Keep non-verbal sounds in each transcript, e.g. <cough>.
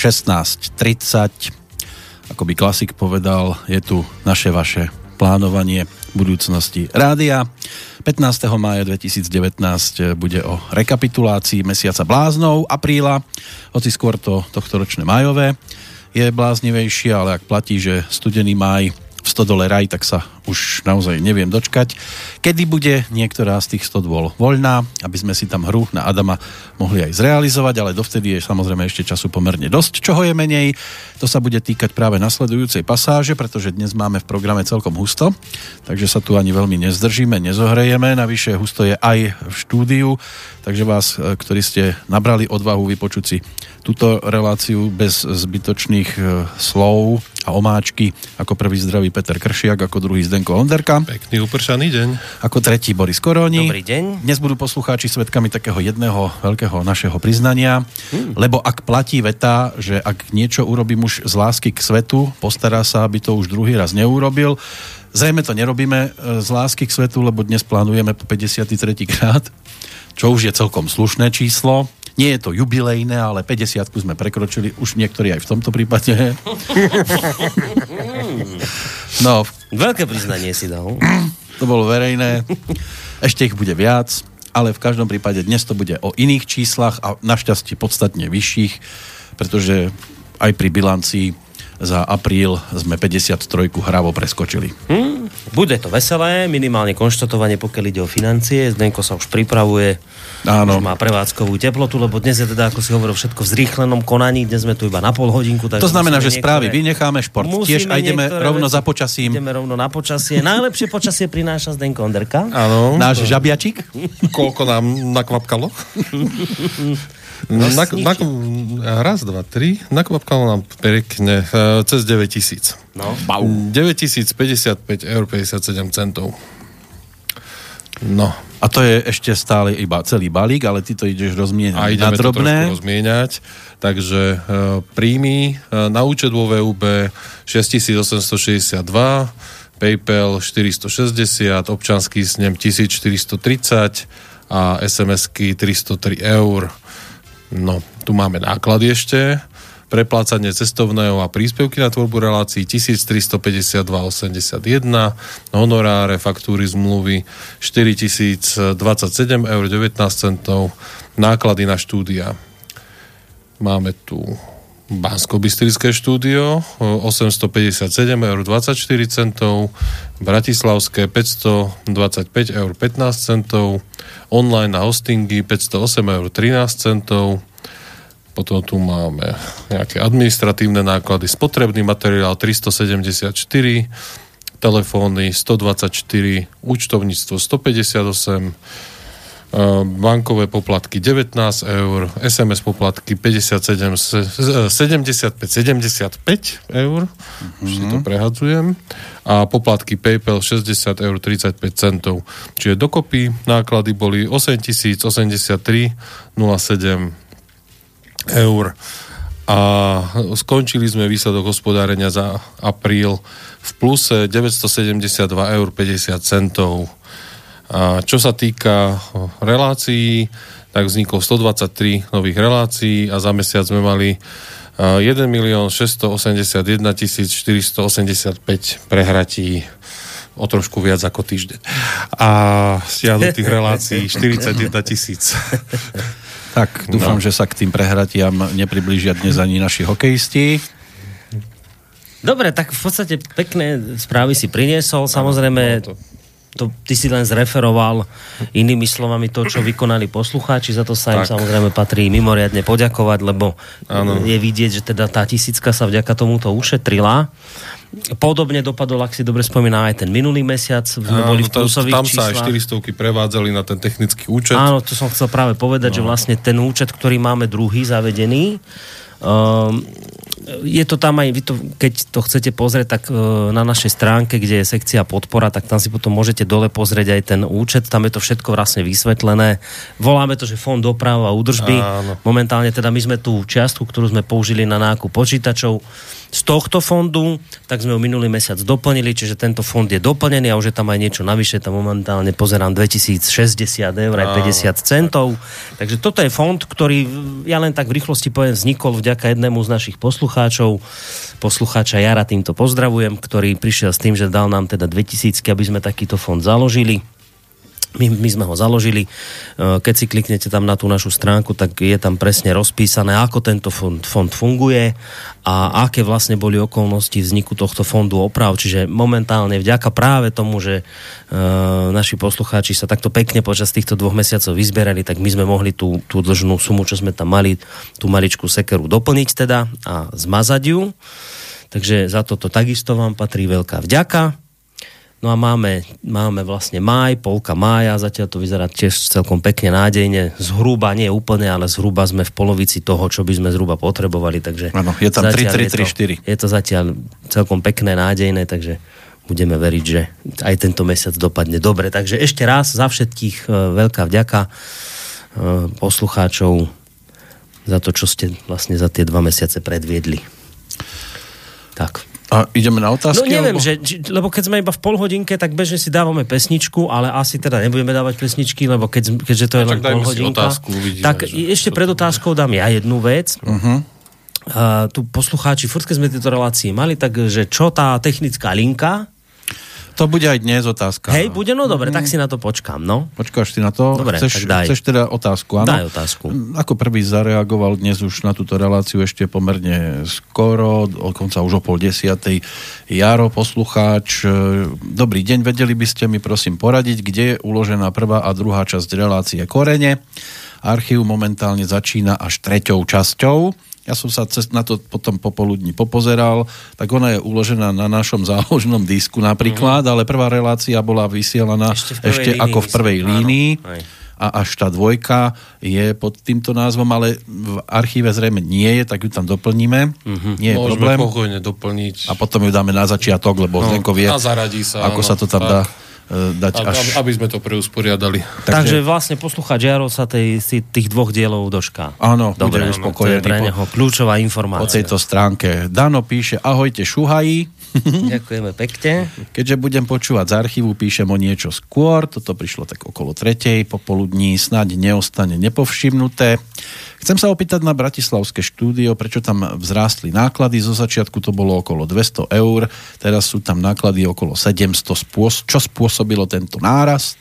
No, 16.30, ako by klasik povedal, je tu naše vaše plánovanie budúcnosti rádia. 15. mája 2019 bude o rekapitulácii mesiaca bláznov apríla, hoci skôr to tohto ročné májové je bláznivejšie, ale ak platí, že studený máj v stodole raj, tak sa už naozaj neviem dočkať. Kedy bude niektorá z tých stodôl voľná, aby sme si tam hru na Adama mohli aj zrealizovať, ale dovtedy je samozrejme ešte času pomerne dosť. Čoho je menej, to sa bude týkať práve nasledujúcej pasáže, pretože dnes máme v programe celkom husto, takže sa tu ani veľmi nezdržíme, nezohrejeme. Navyše husto je aj v štúdiu, takže vás, e, ktorí ste nabrali odvahu vypočuť si túto reláciu bez zbytočných e, slov a omáčky, ako prvý zdravý Peter Kršiak, ako druhý Zdenko Onderka. Pekný upršaný deň. Ako tretí Boris Koroni. Dobrý deň. Dnes budú poslucháči svetkami takého jedného veľkého našeho priznania, hmm. lebo ak platí veta, že ak niečo urobí muž z lásky k svetu, postará sa, aby to už druhý raz neurobil. Zrejme to nerobíme e, z lásky k svetu, lebo dnes plánujeme po 53. krát, čo už je celkom slušné číslo nie je to jubilejné, ale 50 sme prekročili, už niektorí aj v tomto prípade. <laughs> <laughs> no. Veľké priznanie si dal. To bolo verejné. Ešte ich bude viac, ale v každom prípade dnes to bude o iných číslach a našťastie podstatne vyšších, pretože aj pri bilancii za apríl sme 53 hravo preskočili. Hmm, bude to veselé, minimálne konštatovanie, pokiaľ ide o financie. Zdenko sa už pripravuje, Áno. už má prevádzkovú teplotu, lebo dnes je teda, ako si hovoril, všetko v zrýchlenom konaní, dnes sme tu iba na pol hodinku. Tak to znamená, že správy vynecháme, šport tiež a ideme rovno za počasím. Ideme rovno na počasie. Najlepšie počasie prináša Zdenko Onderka. Áno. Náš žabiačik. Koľko nám nakvapkalo? <laughs> Na, na, raz, dva, tri. Nakvapkalo nám pekne uh, cez 9 tisíc. No. 9 tisíc 55 eur 57 centov. No. A to je ešte stále iba celý balík, ale ty to ideš rozmieňať A ideme na drobné. to rozmieňať. Takže uh, príjmy uh, na účet vo VUB 6862, PayPal 460, občanský snem 1430 a SMS-ky 303 eur. No, tu máme náklady ešte, preplácanie cestovného a príspevky na tvorbu relácií 1352,81, honoráre, faktúry, zmluvy 4027 eur 19 centov, náklady na štúdia. Máme tu bansko štúdio 857 eur 24 centov, Bratislavské 525 eur 15 centov, online na hostingy 508 eur 13 centov, potom tu máme nejaké administratívne náklady, spotrebný materiál 374, telefóny 124, účtovníctvo 158, bankové poplatky 19 eur, SMS poplatky 57, 75, 75 eur, mm-hmm. už si to mhm. prehadzujem, a poplatky PayPal 60 eur 35 centov. Čiže dokopy náklady boli 8083 07 eur a skončili sme výsledok hospodárenia za apríl v pluse 972 eur 50 centov a čo sa týka relácií, tak vzniklo 123 nových relácií a za mesiac sme mali 1 milión 681 485 prehratí o trošku viac ako týždeň. A stiahnutých relácií <laughs> 41 tisíc. <laughs> Tak, dúfam, no. že sa k tým prehratiam nepriblížia dnes ani naši hokejisti. Dobre, tak v podstate pekné správy si priniesol. Samozrejme, no, to ty si len zreferoval inými slovami to, čo vykonali poslucháči, za to sa im tak. samozrejme patrí mimoriadne poďakovať, lebo ano. je vidieť, že teda tá tisícka sa vďaka tomuto ušetrila. Podobne dopadol, ak si dobre spomína, aj ten minulý mesiac. Sme boli v plusových Tam sa aj 400 prevádzali na ten technický účet. Áno, to som chcel práve povedať, no. že vlastne ten účet, ktorý máme druhý zavedený, um, je to tam aj, vy to, keď to chcete pozrieť, tak e, na našej stránke, kde je sekcia podpora, tak tam si potom môžete dole pozrieť aj ten účet, tam je to všetko vlastne vysvetlené. Voláme to, že Fond doprava a údržby. Áno. Momentálne teda my sme tú čiastku, ktorú sme použili na nákup počítačov, z tohto fondu, tak sme ho minulý mesiac doplnili, čiže tento fond je doplnený a už je tam aj niečo navyše, tam momentálne pozerám 2060 eur aj 50 centov. Takže toto je fond, ktorý, ja len tak v rýchlosti poviem, vznikol vďaka jednému z našich poslucháčov, poslucháča Jara, týmto pozdravujem, ktorý prišiel s tým, že dal nám teda 2000, aby sme takýto fond založili my, my sme ho založili. E, keď si kliknete tam na tú našu stránku, tak je tam presne rozpísané, ako tento fond, fond funguje a aké vlastne boli okolnosti vzniku tohto fondu oprav. Čiže momentálne vďaka práve tomu, že e, naši poslucháči sa takto pekne počas týchto dvoch mesiacov vyzberali, tak my sme mohli tú, tú dlžnú sumu, čo sme tam mali, tú maličku sekeru doplniť teda a zmazať ju. Takže za toto takisto vám patrí veľká vďaka. No a máme, máme vlastne máj, polka mája, zatiaľ to vyzerá tiež celkom pekne nádejne. Zhruba, nie úplne, ale zhruba sme v polovici toho, čo by sme zhruba potrebovali. Takže ano, je tam 3, 3, 3, 4. Je to zatiaľ celkom pekné, nádejné, takže budeme veriť, že aj tento mesiac dopadne dobre. Takže ešte raz za všetkých e, veľká vďaka e, poslucháčov za to, čo ste vlastne za tie dva mesiace predviedli. Tak. A ideme na otázky? No neviem, alebo... že, lebo keď sme iba v polhodinke, tak bežne si dávame pesničku, ale asi teda nebudeme dávať pesničky, lebo keď, keďže to je no, len polhodinka. Otázku, uvidíme, tak že... ešte pred otázkou dám ja jednu vec. Uh-huh. Uh, tu poslucháči, furt keď sme tieto relácie mali, takže čo tá technická linka, to bude aj dnes otázka. Hej, bude, no dobre, mm. tak si na to počkám, no. Počkáš si na to? Dobre, chceš, tak daj. chceš teda otázku, áno? Daj otázku. Ako prvý zareagoval dnes už na túto reláciu ešte pomerne skoro, dokonca už o pol desiatej. Jaro, poslucháč, dobrý deň, vedeli by ste mi prosím poradiť, kde je uložená prvá a druhá časť relácie Korene. Archív momentálne začína až treťou časťou ja som sa cez, na to potom popoludní popozeral, tak ona je uložená na našom záložnom disku napríklad, mm-hmm. ale prvá relácia bola vysielaná ešte, ešte línii, ako v prvej myslím, línii. A až tá dvojka je pod týmto názvom, ale v archíve zrejme nie je, tak ju tam doplníme. Mm-hmm. Nie je Môžeme problém. pokojne doplniť. A potom ju dáme na začiatok, lebo no, Zdenko vie, sa, ako áno, sa to tam tak. dá E, dať až... Aby sme to preusporiadali. Takže, Takže vlastne poslucháč Jaro sa tej, tých dvoch dielov došká. Áno, Dobre, bude uspokojený. To je pre neho kľúčová informácia. Po tejto stránke. Dano píše, ahojte šuhají. <laughs> Ďakujeme pekne. Keďže budem počúvať z archívu, píšem o niečo skôr. Toto prišlo tak okolo tretej popoludní. Snáď neostane nepovšimnuté. Chcem sa opýtať na Bratislavské štúdio, prečo tam vzrástli náklady. Zo začiatku to bolo okolo 200 eur, teraz sú tam náklady okolo 700. Čo spôsobilo tento nárast?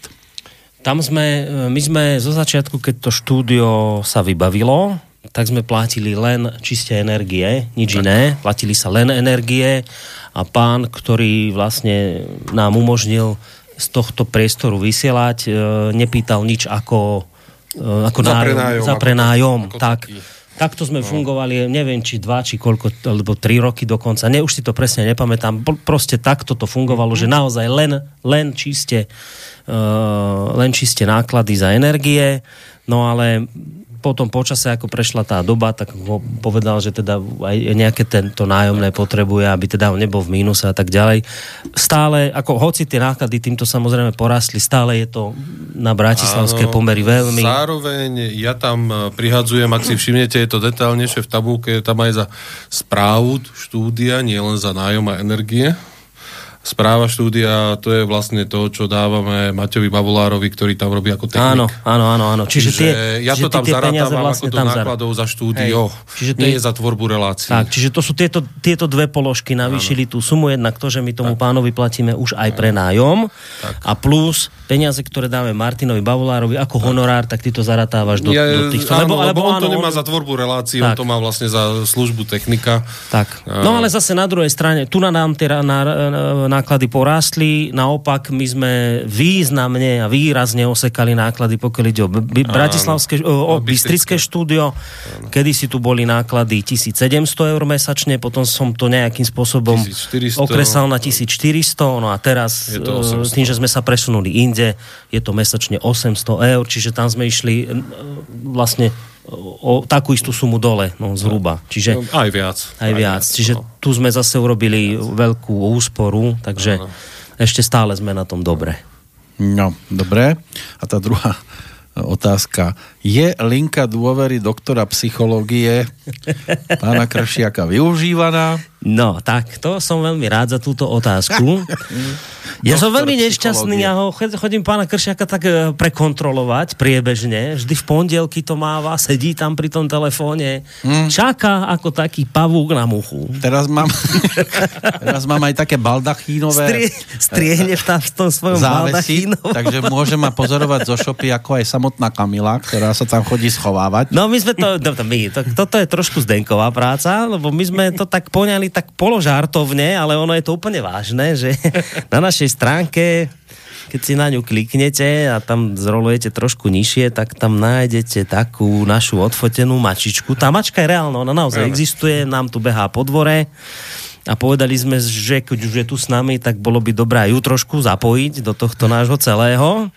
Tam sme, my sme zo začiatku, keď to štúdio sa vybavilo, tak sme platili len čisté energie, nič tak. iné. Platili sa len energie a pán, ktorý vlastne nám umožnil z tohto priestoru vysielať, e, nepýtal nič ako Eh, ako za prenájom. Za prenájom, ako, tak. Takto sme no. fungovali, neviem, či dva, či koľko, alebo tri roky dokonca. Ne, už si to presne nepamätám. Proste takto to fungovalo, mm-hmm. že naozaj len, len čiste uh, len čiste náklady za energie. No ale potom počase, ako prešla tá doba, tak ho povedal, že teda aj nejaké tento nájomné potrebuje, aby teda on nebol v mínuse a tak ďalej. Stále, ako hoci tie náklady týmto samozrejme porastli, stále je to na bratislavské pomery veľmi. Zároveň ja tam eh, prihadzujem, ak si všimnete, je to detailnejšie v tabulke, je tam aj za správu štúdia, nie len za nájom a energie správa štúdia, to je vlastne to, čo dávame Maťovi Bavolárovi, ktorý tam robí ako technik. Áno, áno, áno. áno. Čiže, čiže tie, ja to tam zaratávam vlastne ako do nákladov za štúdio, Hej. čiže nie je za tvorbu relácií. Tak, čiže to sú tieto, tieto dve položky, navýšili tú sumu jednak to, že my tomu tak. pánovi platíme už aj pre nájom tak. a plus peniaze, ktoré dáme Martinovi Bavolárovi ako tak. honorár, tak ty to zaratávaš do, ja, do týchto. Áno, lebo, lebo on áno, to nemá on... za tvorbu relácií, tak. on to má vlastne za službu technika. Tak. No ale zase na druhej strane, tu na nám tie náklady porástli, naopak my sme významne a výrazne osekali náklady, pokiaľ ide o, Bratislavské, o, o Bystrické štúdio, kedy si tu boli náklady 1700 eur mesačne, potom som to nejakým spôsobom 1400, okresal na 1400, no a teraz e, tým, že sme sa presunuli inde, je to mesačne 800 eur, čiže tam sme išli e, vlastne o takú istú sumu dole, no zhruba. Čiže, no, aj viac. Aj, aj viac. viac. Čiže no. tu sme zase urobili veľkú úsporu, takže no. ešte stále sme na tom dobre. No, dobre. A tá druhá otázka. Je linka dôvery doktora psychológie pána Kršiaka využívaná? No, tak to som veľmi rád za túto otázku. <laughs> Ja som veľmi nešťastný, ja ho chodím pána Kršiaka tak e, prekontrolovať priebežne. Vždy v pondelky to máva, sedí tam pri tom telefóne, mm. čaká ako taký pavúk na muchu. Teraz mám, <laughs> teraz mám aj také baldachínové Strie, striehne v, tam, v tom svojom závesi, takže môže ma pozorovať zo šopy ako aj samotná Kamila, ktorá sa tam chodí schovávať. No my sme to, to my, to, toto je trošku Zdenková práca, lebo my sme to tak poňali tak položartovne, ale ono je to úplne vážne, že <laughs> na našej stránke keď si na ňu kliknete a tam zrolujete trošku nižšie, tak tam nájdete takú našu odfotenú mačičku. Tá mačka je reálna, ona naozaj existuje, nám tu behá po dvore a povedali sme, že keď už je tu s nami, tak bolo by dobré ju trošku zapojiť do tohto nášho celého.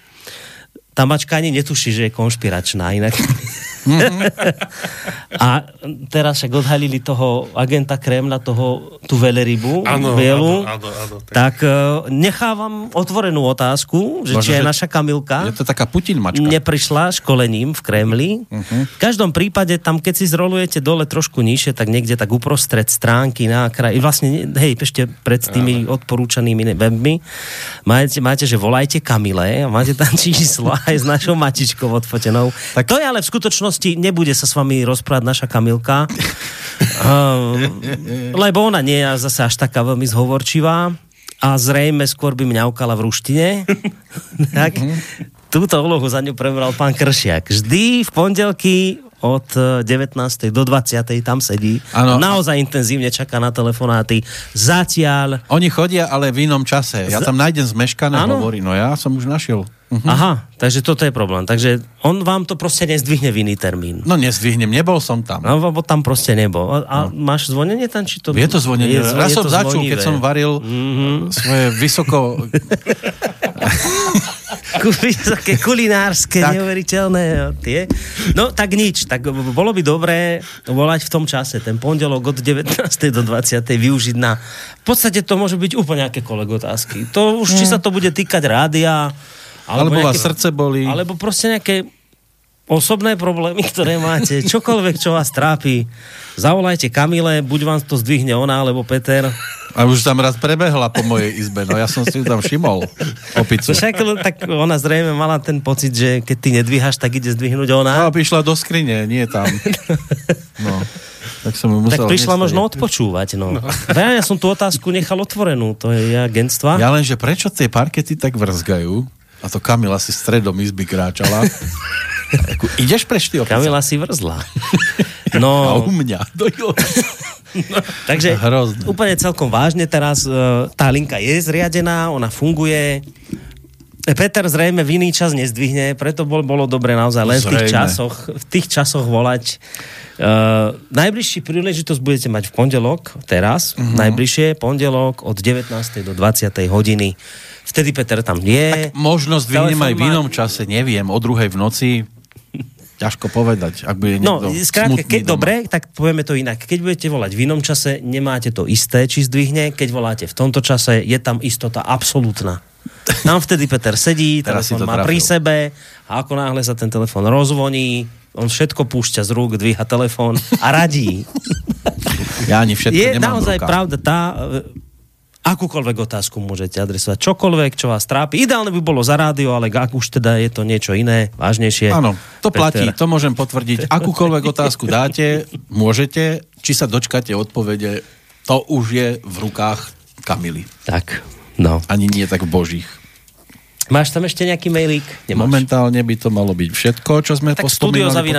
Tá mačka ani netuší, že je konšpiračná, inak a teraz však odhalili toho agenta Kremla, toho, tú velerybu, ano, bielu. Ano, ano, ano, tak. tak e, nechávam otvorenú otázku, že Bože, či je naša Kamilka je to taká Putin mačka. neprišla školením v Kremli. Uh-huh. V každom prípade tam, keď si zrolujete dole trošku nižšie, tak niekde tak uprostred stránky na kraj, vlastne, hej, ešte pred tými ano. odporúčanými webmi, máte, máte, že volajte Kamile máte tam <laughs> číslo aj s našou mačičkou odfotenou. Tak... To je ale v skutočnosti skutočnosti nebude sa s vami rozprávať naša Kamilka, uh, <laughs> lebo ona nie je zase až taká veľmi zhovorčivá a zrejme skôr by mňaukala v ruštine. <laughs> tak túto úlohu za ňu prebral pán Kršiak. Vždy v pondelky od 19. do 20. tam sedí. Ano. Naozaj intenzívne čaká na telefonáty. Zatiaľ... Oni chodia, ale v inom čase. Ja tam nájdem zmeškané, hovorí. No ja som už našiel. Uh-huh. Aha, takže toto je problém. Takže on vám to proste nezdvihne v iný termín. No nezdvihnem, nebol som tam. No, lebo tam proste nebol. A, a no. máš zvonenie tam? Či to... Je to zvonenie. Je, Raz som začul, keď som varil mm-hmm. svoje vysoko... <laughs> vysoké kulinárske, tak. neuveriteľné tie. No tak nič, tak bolo by dobré volať v tom čase, ten pondelok od 19. do 20. využiť na... V podstate to môže byť úplne akékoľvek otázky. To už, či sa to bude týkať rádia, alebo, alebo nejaké, srdce boli. Alebo proste nejaké osobné problémy, ktoré máte, čokoľvek, čo vás trápi. Zavolajte Kamile, buď vám to zdvihne ona, alebo Peter. A už tam raz prebehla po mojej izbe, no ja som si tam všimol, opicu. Však, tak ona zrejme mala ten pocit, že keď ty nedvíhaš, tak ide zdvihnúť ona. No, išla do skrine, nie tam. No. Tak som musel Tak prišla možno odpočúvať, no. no. Ja, ja som tú otázku nechal otvorenú, to je agentstva. Ja len, že prečo tie parkety tak vrzgajú? A to Kamila si stredom izby kráčala. Ako, ideš preč, ty Kamila si vrzla. <laughs> No, a u mňa. No, <laughs> takže Hrozné. úplne celkom vážne teraz e, tá linka je zriadená, ona funguje. Peter zrejme v iný čas nezdvihne, preto bol, bolo dobre naozaj len v tých časoch, v tých časoch volať. Uh, najbližší príležitosť budete mať v pondelok, teraz, uh-huh. najbližšie pondelok od 19. do 20. hodiny Vtedy Peter tam nie. Tak možno zdvihnem aj v inom čase, neviem, o druhej v noci. Ťažko povedať, ak bude No, skrátka, keď doma. dobre, tak povieme to inak. Keď budete volať v inom čase, nemáte to isté, či zdvihne. Keď voláte v tomto čase, je tam istota absolútna. Tam vtedy Peter sedí, telefon má pri sebe a ako náhle sa ten telefon rozvoní, on všetko púšťa z rúk, dvíha telefón a radí. <laughs> Ja ani všetko Je naozaj pravda tá, akúkoľvek otázku môžete adresovať, čokoľvek, čo vás trápi. Ideálne by bolo za rádio, ale ak už teda je to niečo iné, vážnejšie. Áno, to Peter. platí, to môžem potvrdiť. Akúkoľvek otázku dáte, môžete, či sa dočkáte odpovede, to už je v rukách Kamily. Tak, no. Ani nie tak v božích. Máš tam ešte nejaký mailík? Nemáš. Momentálne by to malo byť všetko, čo sme tak pospomínali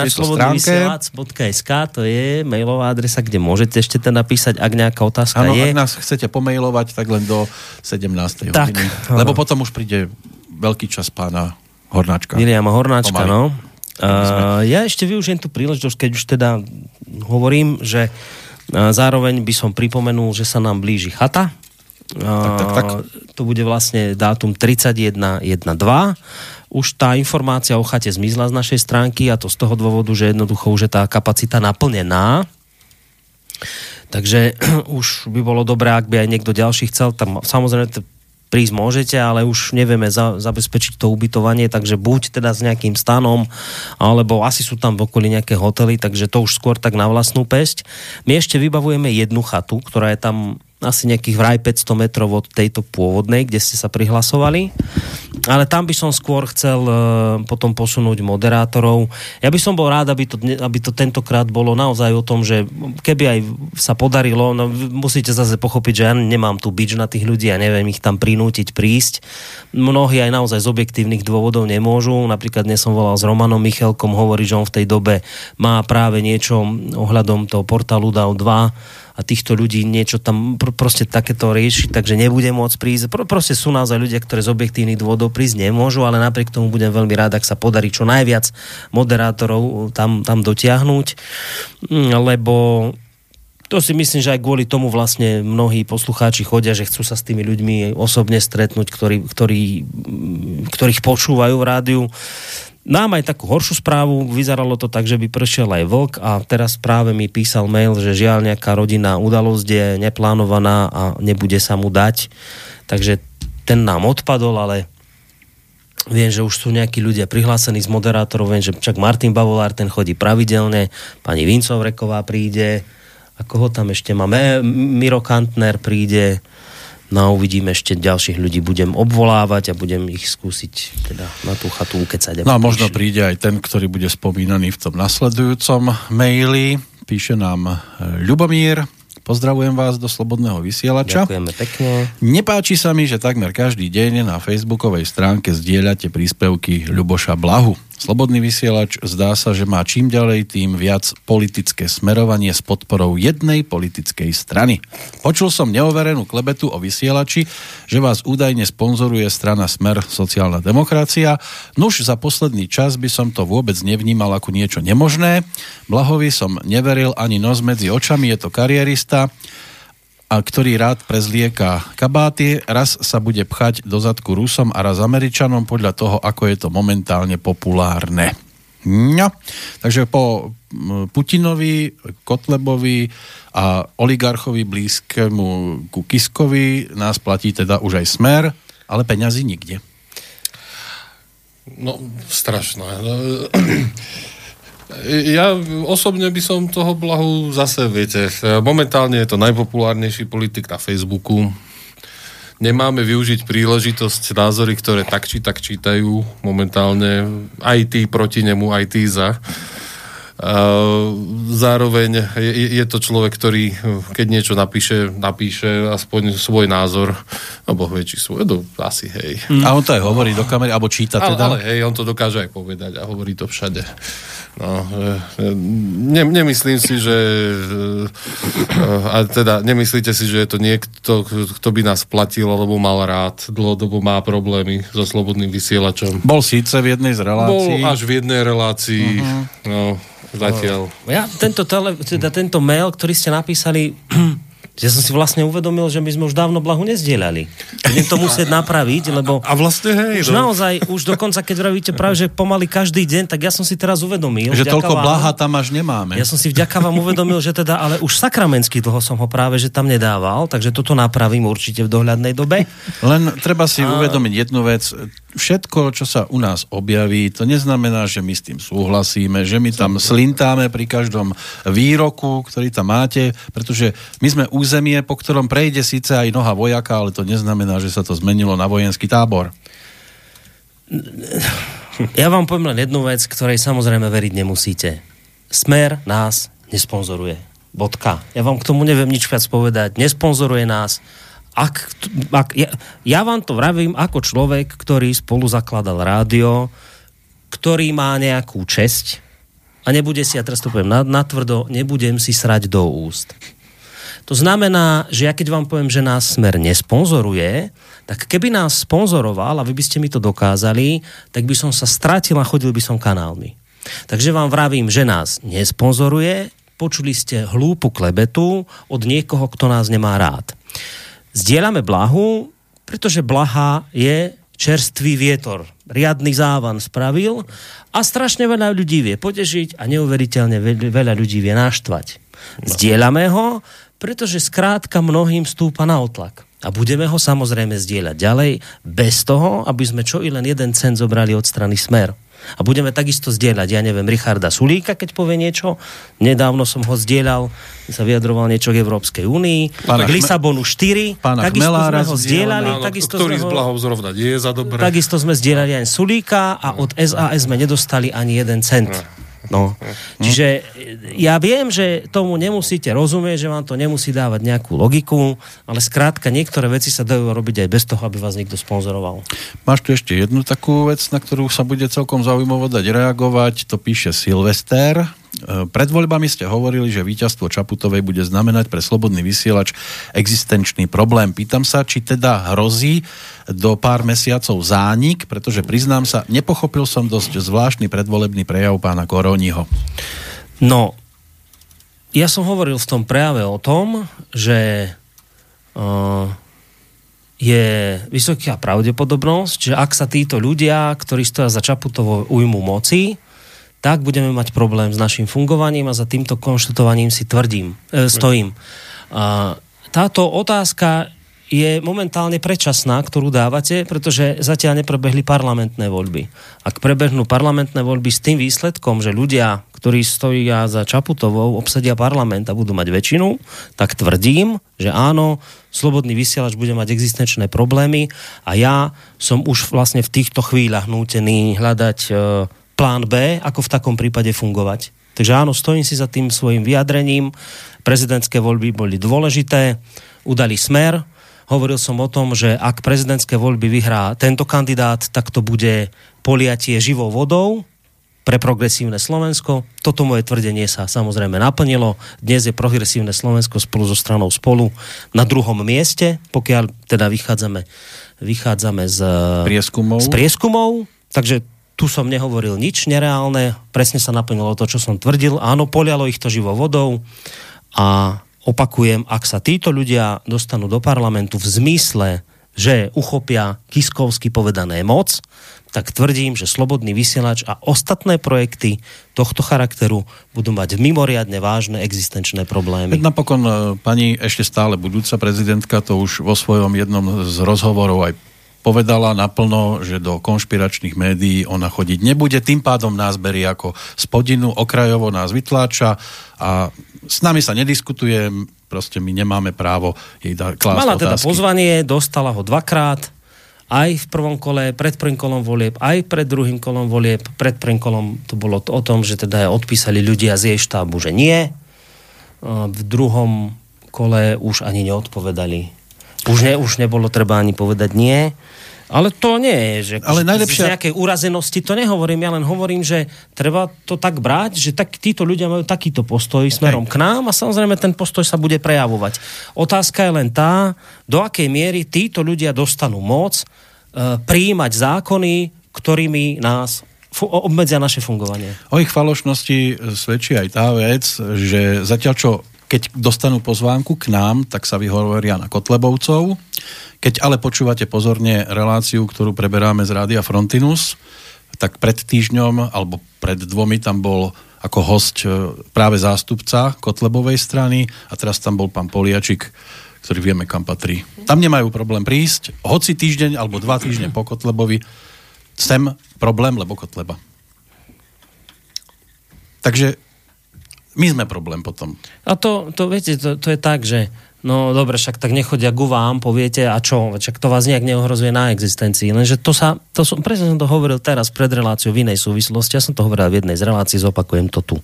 po SK, to je mailová adresa, kde môžete ešte ten napísať, ak nejaká otázka ano, je. ak nás chcete pomailovať, tak len do 17. Tak, hodiny. Lebo potom už príde veľký čas pána Hornáčka. Miriama Hornáčka, Pomaly. no. Uh, ja ešte využijem tú príležitosť, keď už teda hovorím, že zároveň by som pripomenul, že sa nám blíži chata, tak, tak, tak. To bude vlastne dátum 31.1.2. Už tá informácia o chate zmizla z našej stránky a to z toho dôvodu, že jednoducho už je tá kapacita naplnená. Takže <clears throat> už by bolo dobré, ak by aj niekto ďalší chcel. Tam samozrejme prísť môžete, ale už nevieme za, zabezpečiť to ubytovanie, takže buď teda s nejakým stanom, alebo asi sú tam v okolí nejaké hotely, takže to už skôr tak na vlastnú pesť. My ešte vybavujeme jednu chatu, ktorá je tam asi nejakých vraj 500 metrov od tejto pôvodnej, kde ste sa prihlasovali. Ale tam by som skôr chcel uh, potom posunúť moderátorov. Ja by som bol rád, aby to, aby to tentokrát bolo naozaj o tom, že keby aj sa podarilo, no musíte zase pochopiť, že ja nemám tu bič na tých ľudí a ja neviem ich tam prinútiť prísť. Mnohí aj naozaj z objektívnych dôvodov nemôžu. Napríklad dnes som volal s Romanom Michelkom, hovorí, že on v tej dobe má práve niečo ohľadom toho portálu DAO 2 a týchto ľudí niečo tam pr- proste takéto riešiť, takže nebude môcť prísť. Pr- proste sú naozaj ľudia, ktorí z objektívnych dôvodov prísť nemôžu, ale napriek tomu budem veľmi rád, ak sa podarí čo najviac moderátorov tam, tam dotiahnuť, mm, lebo to si myslím, že aj kvôli tomu vlastne mnohí poslucháči chodia, že chcú sa s tými ľuďmi osobne stretnúť, ktorí, ktorí, ktorých počúvajú v rádiu. Mám aj takú horšiu správu, vyzeralo to tak, že by pršiel aj vlk a teraz práve mi písal mail, že žiaľ nejaká rodinná udalosť je neplánovaná a nebude sa mu dať. Takže ten nám odpadol, ale viem, že už sú nejakí ľudia prihlásení z moderátorov, viem, že však Martin Bavolár, ten chodí pravidelne, pani Vincovreková príde, a koho tam ešte máme, Miro Kantner príde, No a uvidíme ešte ďalších ľudí, budem obvolávať a budem ich skúsiť teda na tú chatu ukecať. No a možno príde aj ten, ktorý bude spomínaný v tom nasledujúcom maili. Píše nám e, Ľubomír, Pozdravujem vás do Slobodného vysielača. Ďakujeme pekne. Nepáči sa mi, že takmer každý deň na facebookovej stránke zdieľate príspevky Ľuboša Blahu. Slobodný vysielač zdá sa, že má čím ďalej tým viac politické smerovanie s podporou jednej politickej strany. Počul som neoverenú klebetu o vysielači, že vás údajne sponzoruje strana Smer sociálna demokracia. Nuž za posledný čas by som to vôbec nevnímal ako niečo nemožné. Blahovi som neveril ani nos medzi očami, je to karierista a ktorý rád prezlieka kabáty, raz sa bude pchať do zadku Rusom a raz Američanom podľa toho, ako je to momentálne populárne. No, takže po Putinovi, Kotlebovi a oligarchovi blízkému ku Kiskovi nás platí teda už aj smer, ale peňazí nikde. No, strašné. Ja osobne by som toho blahu zase, viete, momentálne je to najpopulárnejší politik na Facebooku. Nemáme využiť príležitosť názory, ktoré tak či tak čítajú momentálne aj tí proti nemu, aj tí za. Zároveň je, je to človek, ktorý keď niečo napíše, napíše aspoň svoj názor, alebo vie, či svoj, no, asi hej. A on to aj hovorí do kamery, alebo číta teda? Ale, ale hej, on to dokáže aj povedať a hovorí to všade. No, ne, nemyslím si, že a teda nemyslíte si, že je to niekto, kto by nás platil, alebo mal rád, dlhodobo má problémy so slobodným vysielačom. Bol síce v jednej z relácií. Bol až v jednej relácii. Uh-huh. No, zatiaľ. Ja tento, tele, teda tento mail, ktorý ste napísali <clears throat> že som si vlastne uvedomil, že my sme už dávno blahu nezdieľali. Budem to musieť napraviť, lebo... <laughs> A vlastne hej. Už no. naozaj, už dokonca, keď vravíte práve, že pomaly každý deň, tak ja som si teraz uvedomil. Že toľko vám, blaha tam až nemáme. Ja som si vďaka vám uvedomil, že teda, ale už sakramentsky dlho som ho práve, že tam nedával, takže toto napravím určite v dohľadnej dobe. Len treba si a... uvedomiť jednu vec všetko, čo sa u nás objaví, to neznamená, že my s tým súhlasíme, že my tam slintáme pri každom výroku, ktorý tam máte, pretože my sme územie, po ktorom prejde síce aj noha vojaka, ale to neznamená, že sa to zmenilo na vojenský tábor. Ja vám poviem len jednu vec, ktorej samozrejme veriť nemusíte. Smer nás nesponzoruje. Bodka. Ja vám k tomu neviem nič viac povedať. Nesponzoruje nás ak, ak, ja, ja vám to vravím ako človek, ktorý spolu zakladal rádio, ktorý má nejakú česť a nebude si, ja teraz to poviem natvrdo, nebudem si srať do úst. To znamená, že ja keď vám poviem, že nás Smer nesponzoruje, tak keby nás sponzoroval a vy by ste mi to dokázali, tak by som sa stratil a chodil by som kanálmi. Takže vám vravím, že nás nesponzoruje, počuli ste hlúpu klebetu od niekoho, kto nás nemá rád. Zdieľame blahu, pretože blaha je čerstvý vietor. Riadny závan spravil a strašne veľa ľudí vie potešiť a neuveriteľne veľa ľudí vie naštvať. Zdieľame ho, pretože skrátka mnohým stúpa na otlak. a budeme ho samozrejme zdieľať ďalej, bez toho, aby sme čo i len jeden cent zobrali od strany Smer. A budeme takisto zdieľať, ja neviem, Richarda Sulíka, keď povie niečo. Nedávno som ho zdieľal, sa vyjadroval niečo k Európskej únii, k Lisabonu 4. Pána takisto Chmelára sme ho zdieľali. Takisto ktorý sme z ho, blahov zrovna nie je za dobre. takisto sme zdieľali aj Sulíka a od SAS sme nedostali ani jeden cent. No. Čiže ja viem, že tomu nemusíte rozumieť, že vám to nemusí dávať nejakú logiku, ale skrátka niektoré veci sa dajú robiť aj bez toho, aby vás niekto sponzoroval. Máš tu ešte jednu takú vec, na ktorú sa bude celkom zaujímavé dať reagovať. To píše Silvester. E, Pred voľbami ste hovorili, že víťazstvo Čaputovej bude znamenať pre slobodný vysielač existenčný problém. Pýtam sa, či teda hrozí do pár mesiacov zánik, pretože priznám sa, nepochopil som dosť zvláštny predvolebný prejav pána Koroniho. No, ja som hovoril v tom prejave o tom, že uh, je vysoká pravdepodobnosť, že ak sa títo ľudia, ktorí stoja za Čaputovou ujmu moci, tak budeme mať problém s našim fungovaním a za týmto konštatovaním si tvrdím, e, stojím. A táto otázka je momentálne predčasná, ktorú dávate, pretože zatiaľ neprebehli parlamentné voľby. Ak prebehnú parlamentné voľby s tým výsledkom, že ľudia, ktorí stojí za Čaputovou, obsadia parlament a budú mať väčšinu, tak tvrdím, že áno, slobodný vysielač bude mať existenčné problémy a ja som už vlastne v týchto chvíľach nútený hľadať e, plán B, ako v takom prípade fungovať. Takže áno, stojím si za tým svojim vyjadrením. Prezidentské voľby boli dôležité, udali smer. Hovoril som o tom, že ak prezidentské voľby vyhrá tento kandidát, tak to bude poliatie živou vodou pre progresívne Slovensko. Toto moje tvrdenie sa samozrejme naplnilo. Dnes je progresívne Slovensko spolu so stranou spolu na druhom mieste, pokiaľ teda vychádzame, vychádzame z Prieskumov. z prieskumov. Takže tu som nehovoril nič nereálne, presne sa naplnilo to, čo som tvrdil. Áno, polialo ich to živou vodou a opakujem, ak sa títo ľudia dostanú do parlamentu v zmysle, že uchopia kiskovsky povedané moc, tak tvrdím, že Slobodný vysielač a ostatné projekty tohto charakteru budú mať mimoriadne vážne existenčné problémy. Napokon e, pani ešte stále budúca prezidentka to už vo svojom jednom z rozhovorov aj povedala naplno, že do konšpiračných médií ona chodiť nebude, tým pádom nás berie ako spodinu, okrajovo nás vytláča a s nami sa nediskutuje, proste my nemáme právo jej dať klásť Mala teda otázky. pozvanie, dostala ho dvakrát, aj v prvom kole, pred prvým kolom volieb, aj pred druhým kolom volieb. Pred prvým kolom to bolo o tom, že teda odpísali ľudia z jej štábu, že nie. V druhom kole už ani neodpovedali. Už, ne, už nebolo treba ani povedať nie. Ale to nie je, že Ale najlepšia- z nejakej urazenosti to nehovorím, ja len hovorím, že treba to tak brať, že tak, títo ľudia majú takýto postoj smerom k nám a samozrejme ten postoj sa bude prejavovať. Otázka je len tá, do akej miery títo ľudia dostanú moc e, prijímať zákony, ktorými nás fu- obmedzia naše fungovanie. O ich falošnosti svedčí aj tá vec, že zatiaľ čo keď dostanú pozvánku k nám, tak sa vyhovoria na Kotlebovcov. Keď ale počúvate pozorne reláciu, ktorú preberáme z Rádia Frontinus, tak pred týždňom alebo pred dvomi tam bol ako host e, práve zástupca Kotlebovej strany a teraz tam bol pán Poliačik, ktorý vieme, kam patrí. Tam nemajú problém prísť, hoci týždeň alebo dva týždne po Kotlebovi, sem problém, lebo Kotleba. Takže my sme problém potom. A to, to viete, to, to je tak, že no dobre, však tak nechodia ku vám, poviete, a čo, však to vás nejak neohrozuje na existencii. Lenže to sa, to som, presne som to hovoril teraz pred reláciou v inej súvislosti, ja som to hovoril v jednej z relácií, zopakujem to tu.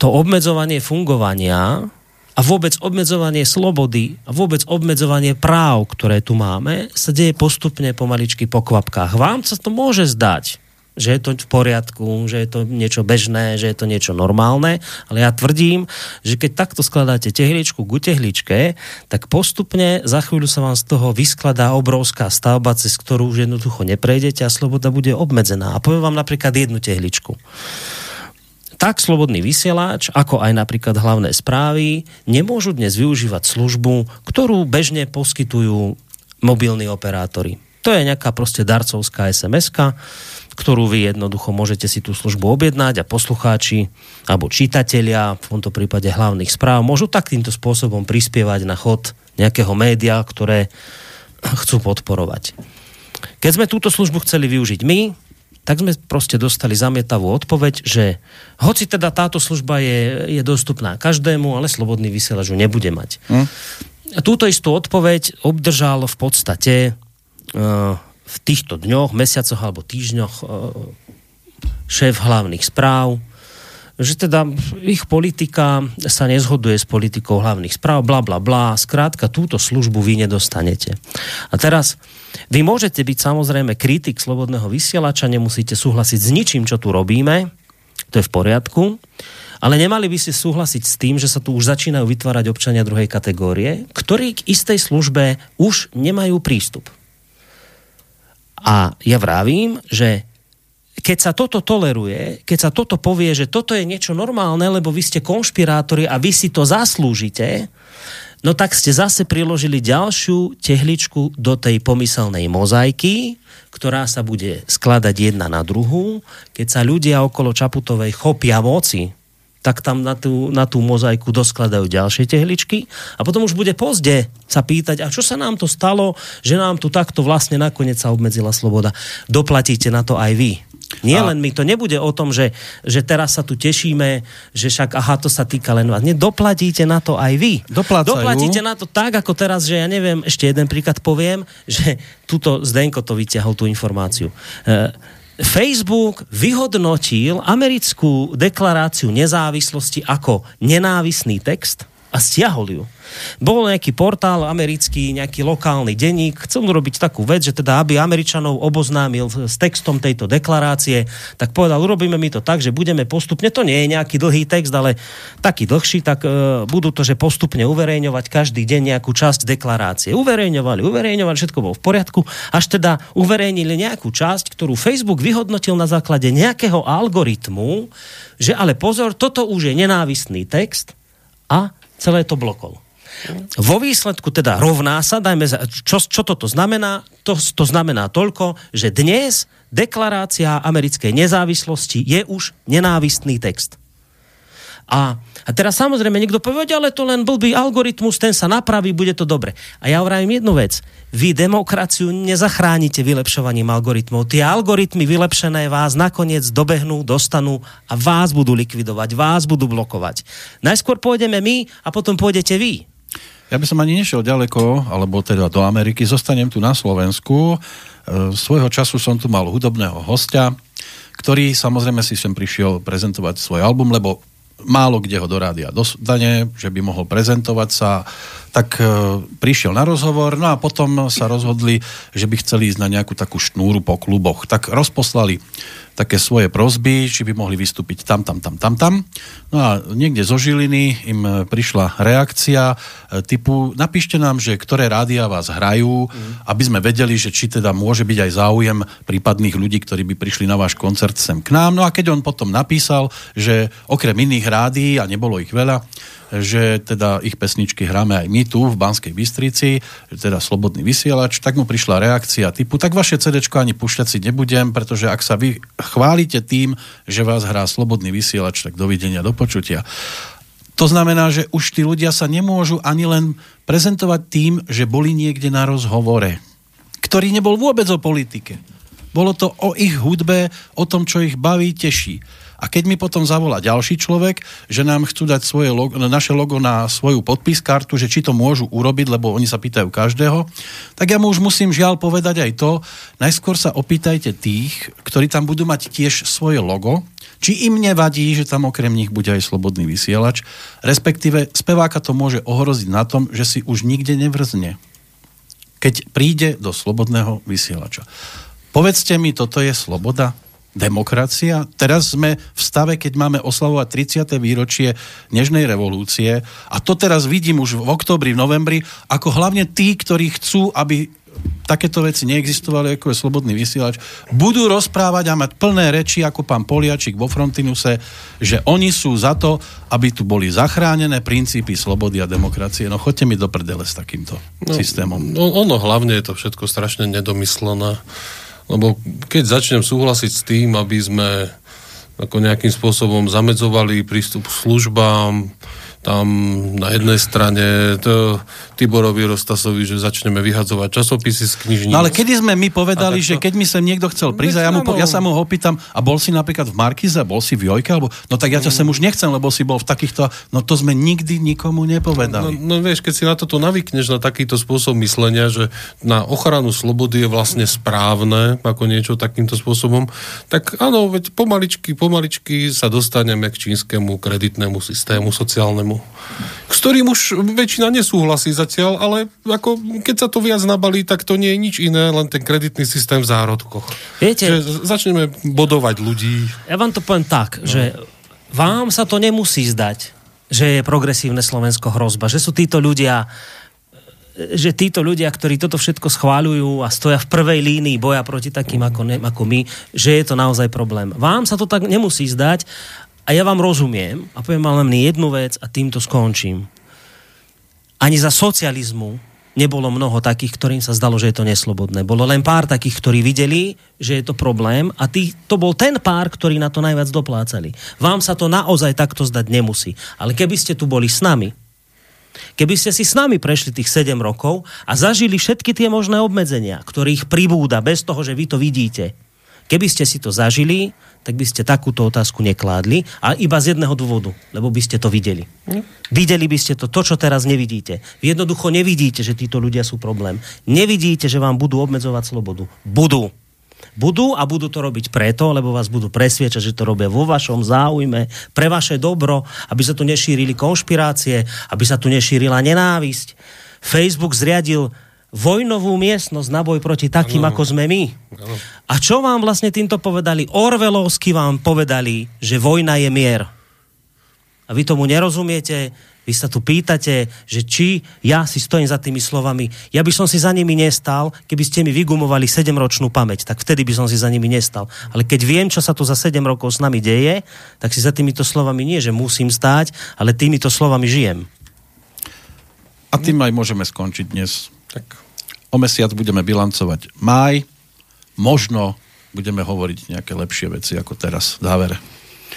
To obmedzovanie fungovania a vôbec obmedzovanie slobody a vôbec obmedzovanie práv, ktoré tu máme, sa deje postupne pomaličky po kvapkách. Vám sa to môže zdať, že je to v poriadku, že je to niečo bežné, že je to niečo normálne, ale ja tvrdím, že keď takto skladáte tehličku ku tehličke, tak postupne za chvíľu sa vám z toho vyskladá obrovská stavba, cez ktorú už jednoducho neprejdete a sloboda bude obmedzená. A poviem vám napríklad jednu tehličku tak slobodný vysielač, ako aj napríklad hlavné správy, nemôžu dnes využívať službu, ktorú bežne poskytujú mobilní operátori. To je nejaká proste darcovská sms ktorú vy jednoducho môžete si tú službu objednať a poslucháči alebo čitatelia, v tomto prípade hlavných správ, môžu takýmto spôsobom prispievať na chod nejakého média, ktoré chcú podporovať. Keď sme túto službu chceli využiť my, tak sme proste dostali zamietavú odpoveď, že hoci teda táto služba je, je dostupná každému, ale slobodný vysielač ju nebude mať. Hm? Túto istú odpoveď obdržal v podstate uh, v týchto dňoch, mesiacoch alebo týždňoch uh, šéf hlavných správ, že teda ich politika sa nezhoduje s politikou hlavných správ, bla bla bla, skrátka túto službu vy nedostanete. A teraz vy môžete byť samozrejme kritik slobodného vysielača, nemusíte súhlasiť s ničím, čo tu robíme, to je v poriadku, ale nemali by ste súhlasiť s tým, že sa tu už začínajú vytvárať občania druhej kategórie, ktorí k istej službe už nemajú prístup. A ja vravím, že keď sa toto toleruje, keď sa toto povie, že toto je niečo normálne, lebo vy ste konšpirátori a vy si to zaslúžite, no tak ste zase priložili ďalšiu tehličku do tej pomyselnej mozaiky, ktorá sa bude skladať jedna na druhú, keď sa ľudia okolo Čaputovej chopia moci, tak tam na tú, na tú mozaiku doskladajú ďalšie tehličky a potom už bude pozde sa pýtať, a čo sa nám to stalo, že nám tu takto vlastne nakoniec sa obmedzila sloboda. Doplatíte na to aj vy. Nie a... len my, to nebude o tom, že, že teraz sa tu tešíme, že však aha, to sa týka len vás. Nie, doplatíte na to aj vy. Doplácajú. Doplatíte na to tak, ako teraz, že ja neviem, ešte jeden príklad poviem, že tuto Zdenko to vyťahol tú informáciu. Uh, Facebook vyhodnotil americkú deklaráciu nezávislosti ako nenávisný text a stiahol ju. Bol nejaký portál americký, nejaký lokálny denník, chcel urobiť takú vec, že teda aby Američanov oboznámil s textom tejto deklarácie, tak povedal, urobíme mi to tak, že budeme postupne, to nie je nejaký dlhý text, ale taký dlhší, tak e, budú to, že postupne uverejňovať každý deň nejakú časť deklarácie. Uverejňovali, uverejňovali, všetko bolo v poriadku, až teda uverejnili nejakú časť, ktorú Facebook vyhodnotil na základe nejakého algoritmu, že ale pozor, toto už je nenávistný text a celé to blokol. Vo výsledku teda rovná sa, dajme, čo, čo toto znamená? To, to znamená toľko, že dnes deklarácia americkej nezávislosti je už nenávistný text. A, a teraz samozrejme niekto povie, ale to len blbý algoritmus, ten sa napraví, bude to dobre. A ja vravím jednu vec. Vy demokraciu nezachránite vylepšovaním algoritmov. Tie algoritmy vylepšené vás nakoniec dobehnú, dostanú a vás budú likvidovať, vás budú blokovať. Najskôr pôjdeme my a potom pôjdete vy. Ja by som ani nešiel ďaleko, alebo teda do Ameriky, zostanem tu na Slovensku. E, svojho času som tu mal hudobného hostia, ktorý samozrejme si sem prišiel prezentovať svoj album, lebo málo kde ho do rádia dostane, že by mohol prezentovať sa, tak e, prišiel na rozhovor, no a potom sa rozhodli, že by chceli ísť na nejakú takú šnúru po kluboch. Tak rozposlali také svoje prozby, či by mohli vystúpiť tam, tam, tam, tam, tam. No a niekde zo Žiliny im prišla reakcia e, typu napíšte nám, že ktoré rádia vás hrajú, mm. aby sme vedeli, že či teda môže byť aj záujem prípadných ľudí, ktorí by prišli na váš koncert sem k nám. No a keď on potom napísal, že okrem iných rádií, a nebolo ich veľa, že teda ich pesničky hráme aj my tu v Banskej Bystrici, teda Slobodný vysielač, tak mu prišla reakcia typu, tak vaše CD ani pušťať si nebudem, pretože ak sa vy chválite tým, že vás hrá Slobodný vysielač, tak dovidenia, do počutia. To znamená, že už tí ľudia sa nemôžu ani len prezentovať tým, že boli niekde na rozhovore, ktorý nebol vôbec o politike. Bolo to o ich hudbe, o tom, čo ich baví, teší. A keď mi potom zavolá ďalší človek, že nám chcú dať svoje logo, naše logo na svoju podpis kartu, že či to môžu urobiť, lebo oni sa pýtajú každého, tak ja mu už musím žiaľ povedať aj to, najskôr sa opýtajte tých, ktorí tam budú mať tiež svoje logo, či im nevadí, že tam okrem nich bude aj slobodný vysielač, respektíve speváka to môže ohroziť na tom, že si už nikde nevrzne, keď príde do slobodného vysielača. Povedzte mi, toto je sloboda? Demokracia. Teraz sme v stave, keď máme oslavovať 30. výročie Nežnej revolúcie a to teraz vidím už v oktobri, v novembri, ako hlavne tí, ktorí chcú, aby takéto veci neexistovali, ako je slobodný vysielač, budú rozprávať a mať plné reči, ako pán Poliačik vo Frontinuse, že oni sú za to, aby tu boli zachránené princípy slobody a demokracie. No chodte mi do prdele s takýmto no, systémom. No, ono hlavne je to všetko strašne nedomyslené Lebo keď začnem súhlasiť s tým, aby sme ako nejakým spôsobom zamedzovali prístup k službám, tam na jednej strane to Tiborovi Rostasovi, že začneme vyhadzovať časopisy z knižní. No ale kedy sme my povedali, že keď mi sem niekto chcel prísť ja, mu, ja sa mu ho opýtam, a bol si napríklad v Markize, bol si v Jojke, alebo no tak ja ťa sem už nechcem, lebo si bol v takýchto, no to sme nikdy nikomu nepovedali. No, no vieš, keď si na toto navykneš, na takýto spôsob myslenia, že na ochranu slobody je vlastne správne, ako niečo takýmto spôsobom, tak áno, veď pomaličky, pomaličky sa dostaneme k čínskemu kreditnému systému sociálnemu, s ktorým už väčšina nesúhlasí zatiaľ, ale ako, keď sa to viac nabalí, tak to nie je nič iné, len ten kreditný systém v zárodkoch. Viete, že začneme bodovať ľudí. Ja vám to poviem tak, no. že vám sa to nemusí zdať, že je progresívne Slovensko hrozba, že sú títo ľudia že títo ľudia, ktorí toto všetko schváľujú a stoja v prvej línii boja proti takým ako, ne, ako my, že je to naozaj problém. Vám sa to tak nemusí zdať a ja vám rozumiem a poviem vám len jednu vec a týmto skončím ani za socializmu nebolo mnoho takých, ktorým sa zdalo, že je to neslobodné. Bolo len pár takých, ktorí videli, že je to problém a tý, to bol ten pár, ktorí na to najviac doplácali. Vám sa to naozaj takto zdať nemusí. Ale keby ste tu boli s nami, keby ste si s nami prešli tých 7 rokov a zažili všetky tie možné obmedzenia, ktorých pribúda bez toho, že vy to vidíte, keby ste si to zažili, tak by ste takúto otázku nekládli a iba z jedného dôvodu, lebo by ste to videli. Hm? Videli by ste to, to, čo teraz nevidíte. Vy jednoducho nevidíte, že títo ľudia sú problém. Nevidíte, že vám budú obmedzovať slobodu. Budú. Budú a budú to robiť preto, lebo vás budú presviečať, že to robia vo vašom záujme, pre vaše dobro, aby sa tu nešírili konšpirácie, aby sa tu nešírila nenávisť. Facebook zriadil vojnovú miestnosť na boj proti takým, ano. ako sme my. Ano. A čo vám vlastne týmto povedali? Orvelovsky vám povedali, že vojna je mier. A vy tomu nerozumiete, vy sa tu pýtate, že či ja si stojím za tými slovami. Ja by som si za nimi nestal, keby ste mi vygumovali 7-ročnú pamäť, tak vtedy by som si za nimi nestal. Ale keď viem, čo sa tu za 7 rokov s nami deje, tak si za týmito slovami nie, že musím stáť, ale týmito slovami žijem. A tým aj môžeme skončiť dnes. Tak O mesiac budeme bilancovať máj. Možno budeme hovoriť nejaké lepšie veci ako teraz. Závere.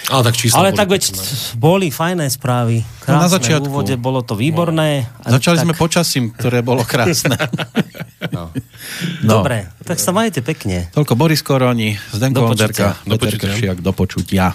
Ale tak čísla Ale tak veď boli fajné správy. Krásne no na začiatku. V úvode bolo to výborné. No. Začali tak... sme počasím, ktoré bolo krásne. <laughs> no. No. Dobre, tak sa majte pekne. Toľko Boris Koroni, Zdenko Onderka, Peter Kršiak, do počutia.